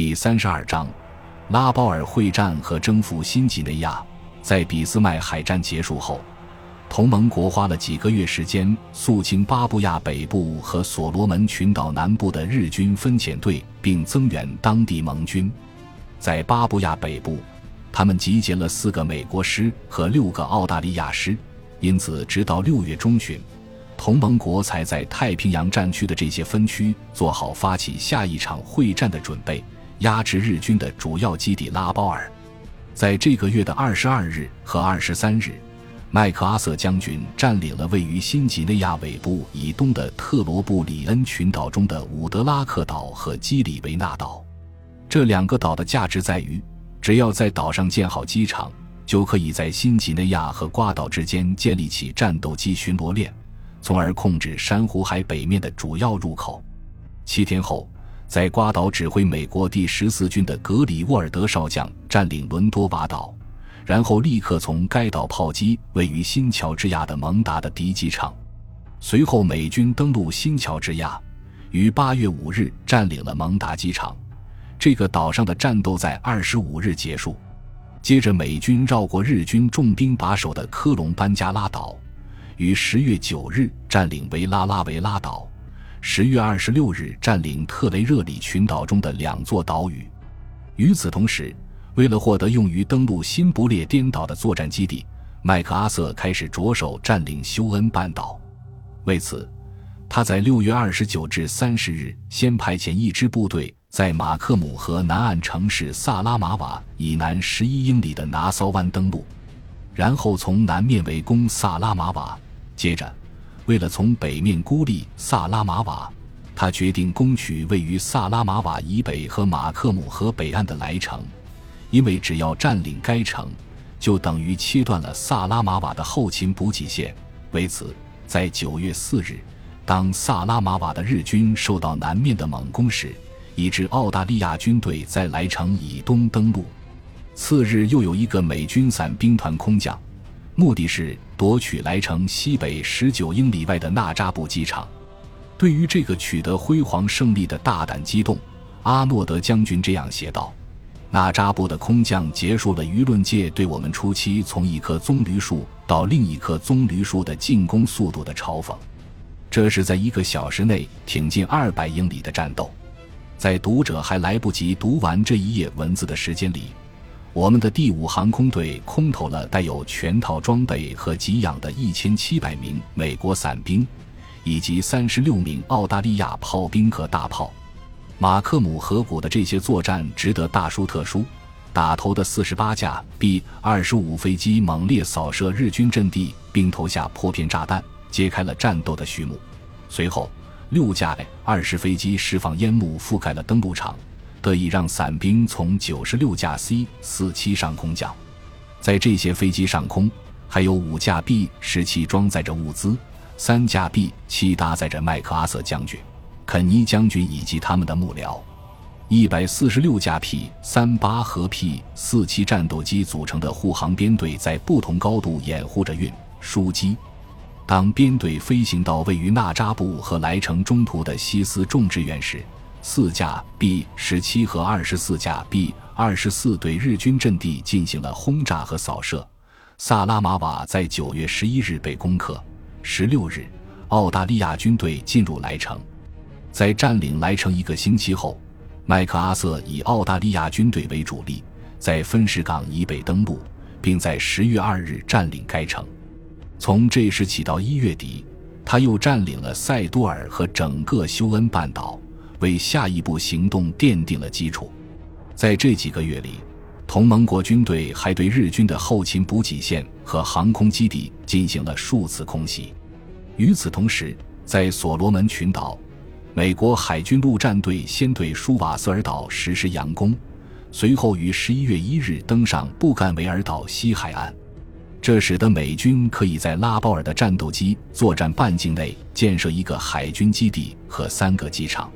第三十二章，拉包尔会战和征服新几内亚。在俾斯麦海战结束后，同盟国花了几个月时间肃清巴布亚北部和所罗门群岛南部的日军分遣队，并增援当地盟军。在巴布亚北部，他们集结了四个美国师和六个澳大利亚师，因此直到六月中旬，同盟国才在太平洋战区的这些分区做好发起下一场会战的准备。压制日军的主要基地拉包尔，在这个月的二十二日和二十三日，麦克阿瑟将军占领了位于新几内亚尾部以东的特罗布里恩群岛中的伍德拉克岛和基里维纳岛。这两个岛的价值在于，只要在岛上建好机场，就可以在新几内亚和瓜岛之间建立起战斗机巡逻链，从而控制珊瑚海北面的主要入口。七天后。在瓜岛指挥美国第十四军的格里沃尔德少将占领伦多瓦岛，然后立刻从该岛炮击位于新乔治亚的蒙达的敌机场。随后，美军登陆新乔治亚，于八月五日占领了蒙达机场。这个岛上的战斗在二十五日结束。接着，美军绕过日军重兵把守的科隆班加拉岛，于十月九日占领维拉拉维拉岛。十月二十六日，占领特雷热里群岛中的两座岛屿。与此同时，为了获得用于登陆新不列颠岛的作战基地，麦克阿瑟开始着手占领休恩半岛。为此，他在六月二十九至三十日，先派遣一支部队在马克姆河南岸城市萨拉马瓦以南十一英里的拿骚湾登陆，然后从南面围攻萨拉马瓦，接着。为了从北面孤立萨拉马瓦，他决定攻取位于萨拉马瓦以北和马克姆河北岸的莱城，因为只要占领该城，就等于切断了萨拉马瓦的后勤补给线。为此，在九月四日，当萨拉马瓦的日军受到南面的猛攻时，一支澳大利亚军队在莱城以东登陆。次日，又有一个美军伞兵团空降。目的是夺取莱城西北十九英里外的纳扎布机场。对于这个取得辉煌胜利的大胆机动，阿诺德将军这样写道：“纳扎布的空降结束了舆论界对我们初期从一棵棕榈树到另一棵棕榈树的进攻速度的嘲讽。这是在一个小时内挺进二百英里的战斗。在读者还来不及读完这一页文字的时间里。”我们的第五航空队空投了带有全套装备和给养的一千七百名美国伞兵，以及三十六名澳大利亚炮兵和大炮。马克姆河谷的这些作战值得大书特书。打头的四十八架 B 二十五飞机猛烈扫射日军阵地，并投下破片炸弹，揭开了战斗的序幕。随后，六架 A 二十飞机释放烟幕，覆盖了登陆场。得以让伞兵从九十六架 C 四七上空降，在这些飞机上空还有五架 B 十七装载着物资，三架 B 七搭载着麦克阿瑟将军、肯尼将军以及他们的幕僚，一百四十六架 P 三八和 P 四七战斗机组成的护航编队在不同高度掩护着运输机。当编队飞行到位于纳扎布和莱城中途的西斯种植园时。四架 B 十七和二十四架 B 二十四对日军阵地进行了轰炸和扫射。萨拉马瓦在九月十一日被攻克。十六日，澳大利亚军队进入莱城。在占领莱城一个星期后，麦克阿瑟以澳大利亚军队为主力，在分时港以北登陆，并在十月二日占领该城。从这时起到一月底，他又占领了塞多尔和整个休恩半岛。为下一步行动奠定了基础。在这几个月里，同盟国军队还对日军的后勤补给线和航空基地进行了数次空袭。与此同时，在所罗门群岛，美国海军陆战队先对舒瓦瑟尔岛实施佯攻，随后于十一月一日登上布干维尔岛西海岸。这使得美军可以在拉包尔的战斗机作战半径内建设一个海军基地和三个机场。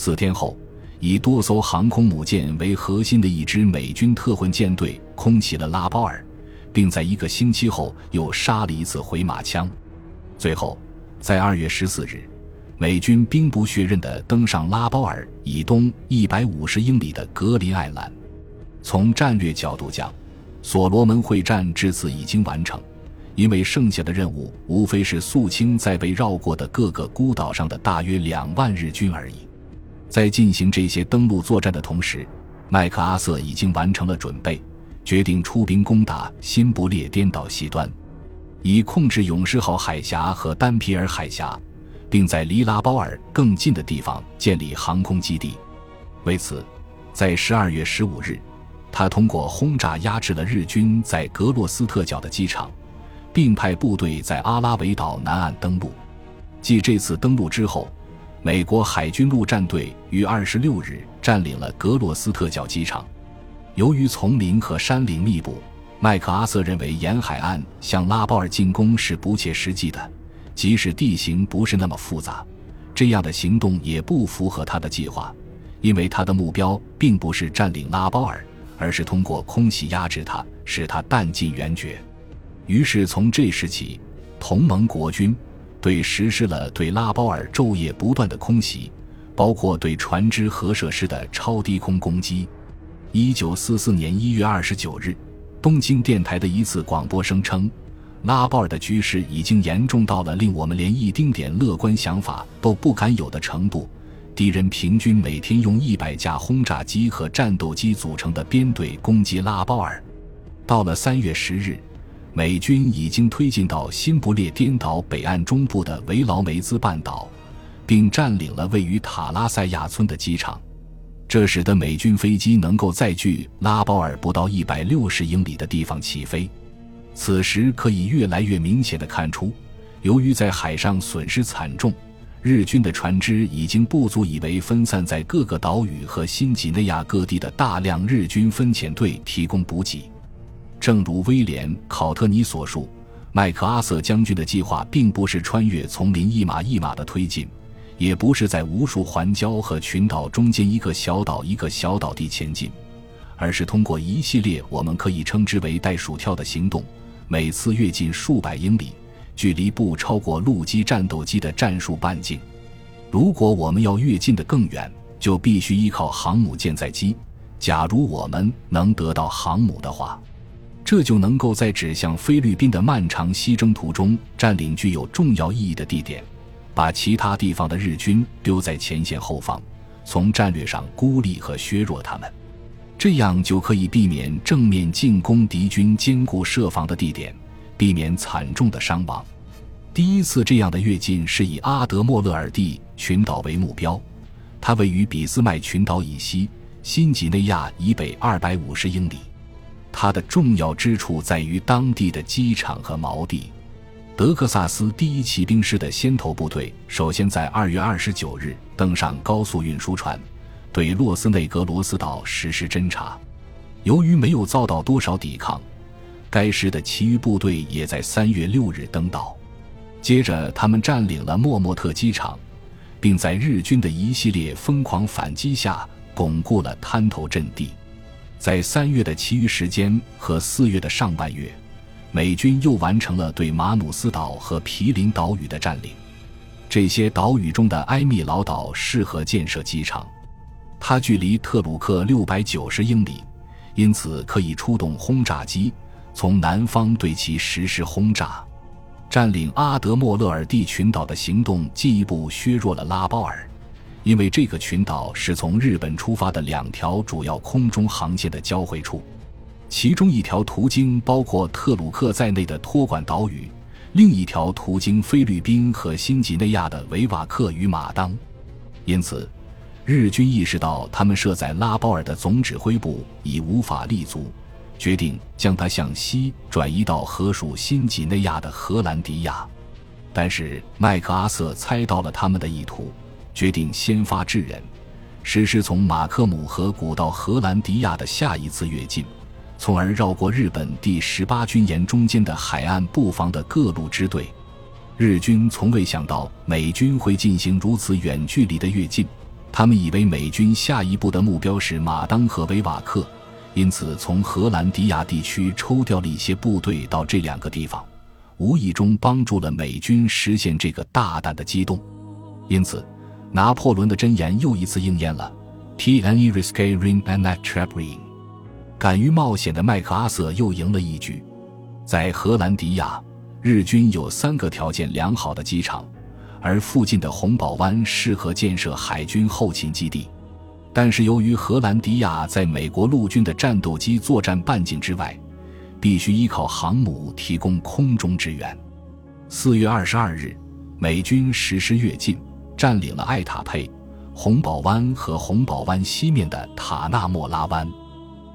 四天后，以多艘航空母舰为核心的一支美军特混舰队空袭了拉包尔，并在一个星期后又杀了一次回马枪。最后，在二月十四日，美军兵不血刃地登上拉包尔以东一百五十英里的格林艾兰。从战略角度讲，所罗门会战至此已经完成，因为剩下的任务无非是肃清在被绕过的各个孤岛上的大约两万日军而已。在进行这些登陆作战的同时，麦克阿瑟已经完成了准备，决定出兵攻打新不列颠岛西端，以控制勇士号海峡和丹皮尔海峡。并在离拉包尔更近的地方建立航空基地。为此，在十二月十五日，他通过轰炸压制了日军在格洛斯特角的机场，并派部队在阿拉维岛南岸登陆。继这次登陆之后，美国海军陆战队于二十六日占领了格洛斯特角机场。由于丛林和山林密布，麦克阿瑟认为沿海岸向拉包尔进攻是不切实际的。即使地形不是那么复杂，这样的行动也不符合他的计划，因为他的目标并不是占领拉包尔，而是通过空袭压制他，使他弹尽援绝。于是从这时起，同盟国军对实施了对拉包尔昼夜不断的空袭，包括对船只和设施的超低空攻击。一九四四年一月二十九日，东京电台的一次广播声称。拉包尔的局势已经严重到了令我们连一丁点乐观想法都不敢有的程度。敌人平均每天用一百架轰炸机和战斗机组成的编队攻击拉包尔。到了三月十日，美军已经推进到新不列颠岛北岸中部的维劳梅兹半岛，并占领了位于塔拉塞亚村的机场。这使得美军飞机能够在距拉包尔不到一百六十英里的地方起飞。此时可以越来越明显的看出，由于在海上损失惨重，日军的船只已经不足以为分散在各个岛屿和新几内亚各地的大量日军分遣队提供补给。正如威廉·考特尼所述，麦克阿瑟将军的计划并不是穿越丛林一马一马的推进，也不是在无数环礁和群岛中间一个小岛一个小岛地前进，而是通过一系列我们可以称之为“袋鼠跳”的行动。每次跃进数百英里，距离不超过陆基战斗机的战术半径。如果我们要跃进的更远，就必须依靠航母舰载机。假如我们能得到航母的话，这就能够在指向菲律宾的漫长西征途中占领具有重要意义的地点，把其他地方的日军丢在前线后方，从战略上孤立和削弱他们。这样就可以避免正面进攻敌军坚固设防的地点，避免惨重的伤亡。第一次这样的跃进是以阿德莫勒尔蒂群岛为目标，它位于俾斯麦群岛以西，新几内亚以北二百五十英里。它的重要之处在于当地的机场和锚地。德克萨斯第一骑兵师的先头部队首先在二月二十九日登上高速运输船。对洛斯内格罗斯岛实施侦察，由于没有遭到多少抵抗，该师的其余部队也在三月六日登岛。接着，他们占领了莫莫特机场，并在日军的一系列疯狂反击下巩固了滩头阵地。在三月的其余时间和四月的上半月，美军又完成了对马努斯岛和毗邻岛屿的占领。这些岛屿中的埃密劳岛适合建设机场。它距离特鲁克六百九十英里，因此可以出动轰炸机从南方对其实施轰炸。占领阿德莫勒尔蒂群岛的行动进一步削弱了拉包尔，因为这个群岛是从日本出发的两条主要空中航线的交汇处，其中一条途经包括特鲁克在内的托管岛屿，另一条途经菲律宾和新几内亚的维瓦克与马当，因此。日军意识到他们设在拉包尔的总指挥部已无法立足，决定将它向西转移到河属新几内亚的荷兰迪亚。但是麦克阿瑟猜到了他们的意图，决定先发制人，实施从马克姆河谷到荷兰迪亚的下一次跃进，从而绕过日本第十八军沿中间的海岸布防的各路支队。日军从未想到美军会进行如此远距离的跃进。他们以为美军下一步的目标是马当和维瓦克，因此从荷兰迪亚地区抽调了一些部队到这两个地方，无意中帮助了美军实现这个大胆的机动。因此，拿破仑的箴言又一次应验了：“T N E risque ring and that trap ring。”敢于冒险的麦克阿瑟又赢了一局。在荷兰迪亚，日军有三个条件良好的机场，而附近的红堡湾适合建设海军后勤基地。但是由于荷兰迪亚在美国陆军的战斗机作战半径之外，必须依靠航母提供空中支援。四月二十二日，美军实施跃进，占领了艾塔佩、红堡湾和红堡湾西面的塔纳莫拉湾。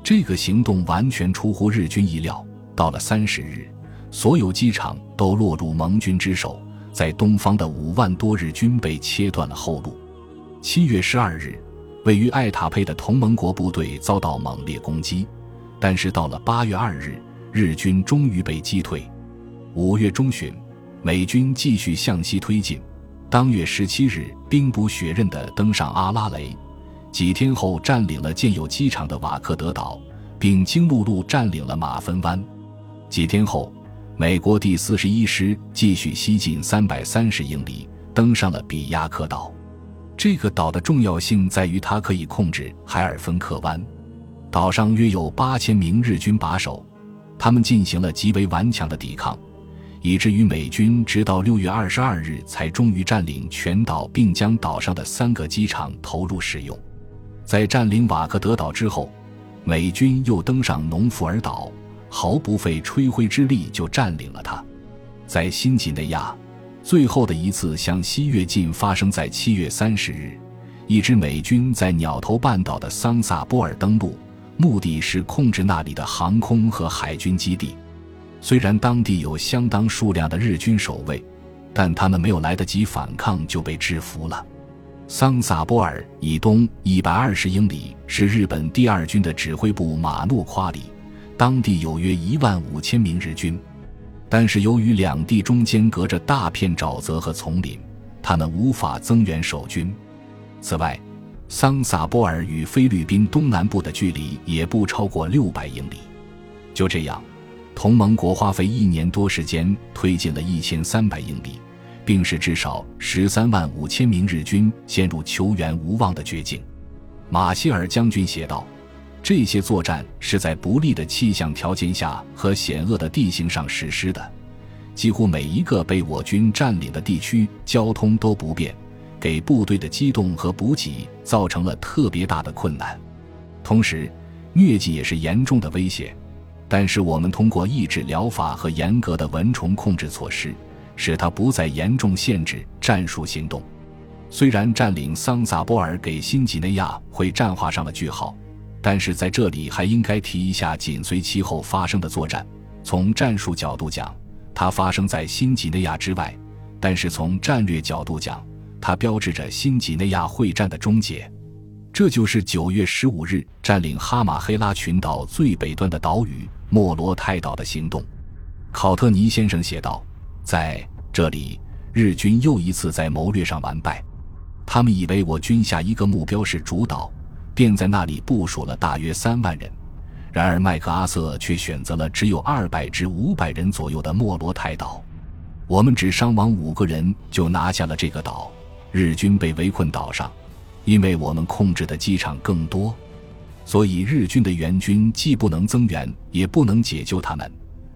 这个行动完全出乎日军意料。到了三十日，所有机场都落入盟军之手，在东方的五万多日军被切断了后路。七月十二日。位于艾塔佩的同盟国部队遭到猛烈攻击，但是到了八月二日，日军终于被击退。五月中旬，美军继续向西推进，当月十七日兵不血刃地登上阿拉雷，几天后占领了建有机场的瓦克德岛，并经陆路占领了马芬湾。几天后，美国第四十一师继续西进三百三十英里，登上了比亚克岛。这个岛的重要性在于，它可以控制海尔芬克湾。岛上约有八千名日军把守，他们进行了极为顽强的抵抗，以至于美军直到六月二十二日才终于占领全岛，并将岛上的三个机场投入使用。在占领瓦克德岛之后，美军又登上农福尔岛，毫不费吹灰之力就占领了它。在新几内亚。最后的一次向西跃进发生在七月三十日，一支美军在鸟头半岛的桑萨波尔登陆，目的是控制那里的航空和海军基地。虽然当地有相当数量的日军守卫，但他们没有来得及反抗就被制服了。桑萨波尔以东一百二十英里是日本第二军的指挥部马诺夸里，当地有约一万五千名日军。但是由于两地中间隔着大片沼泽和丛林，他们无法增援守军。此外，桑萨波尔与菲律宾东南部的距离也不超过六百英里。就这样，同盟国花费一年多时间推进了一千三百英里，并使至少十三万五千名日军陷入求援无望的绝境。马歇尔将军写道。这些作战是在不利的气象条件下和险恶的地形上实施的，几乎每一个被我军占领的地区交通都不便，给部队的机动和补给造成了特别大的困难。同时，疟疾也是严重的威胁，但是我们通过抑制疗法和严格的蚊虫控制措施，使它不再严重限制战术行动。虽然占领桑萨波尔给新几内亚会战画上了句号。但是在这里还应该提一下紧随其后发生的作战。从战术角度讲，它发生在新几内亚之外；但是从战略角度讲，它标志着新几内亚会战的终结。这就是九月十五日占领哈马黑拉群岛最北端的岛屿莫罗泰岛的行动。考特尼先生写道：“在这里，日军又一次在谋略上完败。他们以为我军下一个目标是主岛。”便在那里部署了大约三万人，然而麦克阿瑟却选择了只有二百至五百人左右的莫罗泰岛。我们只伤亡五个人就拿下了这个岛，日军被围困岛上，因为我们控制的机场更多，所以日军的援军既不能增援，也不能解救他们。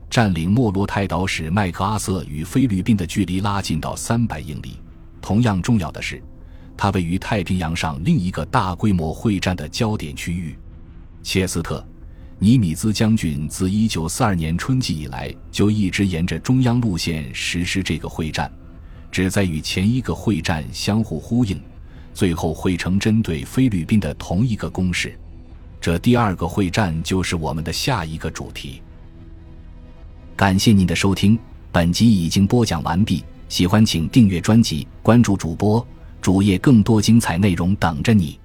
占领莫罗泰岛使麦克阿瑟与菲律宾的距离拉近到三百英里。同样重要的是。它位于太平洋上另一个大规模会战的焦点区域，切斯特·尼米兹将军自1942年春季以来就一直沿着中央路线实施这个会战，旨在与前一个会战相互呼应，最后汇成针对菲律宾的同一个攻势。这第二个会战就是我们的下一个主题。感谢您的收听，本集已经播讲完毕。喜欢请订阅专辑，关注主播。主页更多精彩内容等着你。